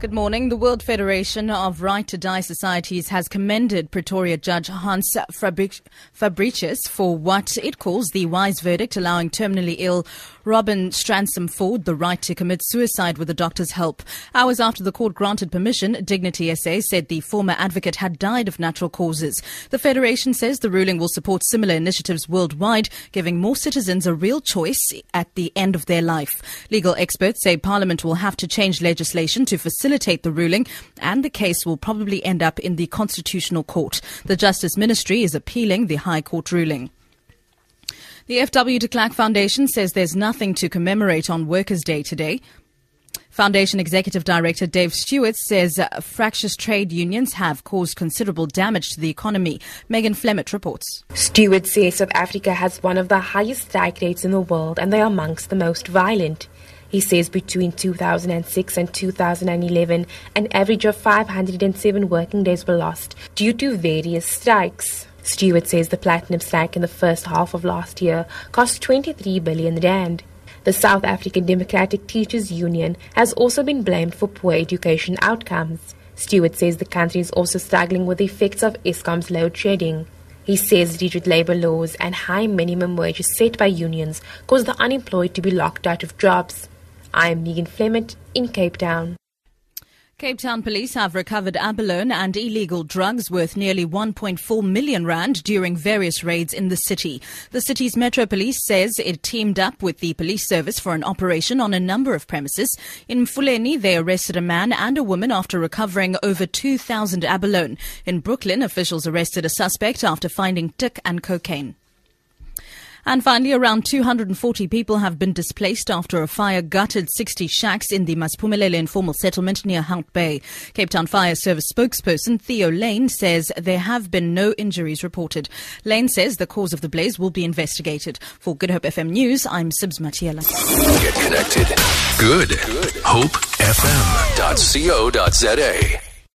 Good morning. The World Federation of Right to Die Societies has commended Pretoria Judge Hans Fabricius for what it calls the wise verdict allowing terminally ill Robin Stransham-Ford the right to commit suicide with a doctor's help. Hours after the court granted permission, Dignity SA said the former advocate had died of natural causes. The Federation says the ruling will support similar initiatives worldwide, giving more citizens a real choice at the end of their life. Legal experts say Parliament will have to change legislation to facilitate facilitate the ruling, and the case will probably end up in the Constitutional Court. The Justice Ministry is appealing the High Court ruling. The FW de Klerk Foundation says there's nothing to commemorate on Workers' Day today. Foundation Executive Director Dave Steward says uh, fractious trade unions have caused considerable damage to the economy. Megan Flemett reports. Steward says South Africa has one of the highest strike rates in the world and they are amongst the most violent. He says between 2006 and 2011, an average of 507 working days were lost due to various strikes. Steward says the platinum strike in the first half of last year cost 23 billion rand. The South African Democratic Teachers Union has also been blamed for poor education outcomes. Steward says the country is also struggling with the effects of Eskom's load shedding. He says rigid labor laws and high minimum wages set by unions cause the unemployed to be locked out of jobs. I am Megan Flemett in Cape Town. Cape Town police have recovered abalone and illegal drugs worth nearly 1.4 million rand during various raids in the city. The city's Metro Police says it teamed up with the police service for an operation on a number of premises. In Mfuleni, they arrested a man and a woman after recovering over 2,000 abalone. In Brooklyn, officials arrested a suspect after finding tik and cocaine. And finally, around 240 people have been displaced after a fire gutted 60 shacks in the Masiphumelele informal settlement near Hout Bay. Cape Town Fire Service spokesperson Theo Layne says there have been no injuries reported. Layne says the cause of the blaze will be investigated. For Good Hope FM News, I'm Sibs Matiela. Get connected. Good. Good. HopeFM.co.za.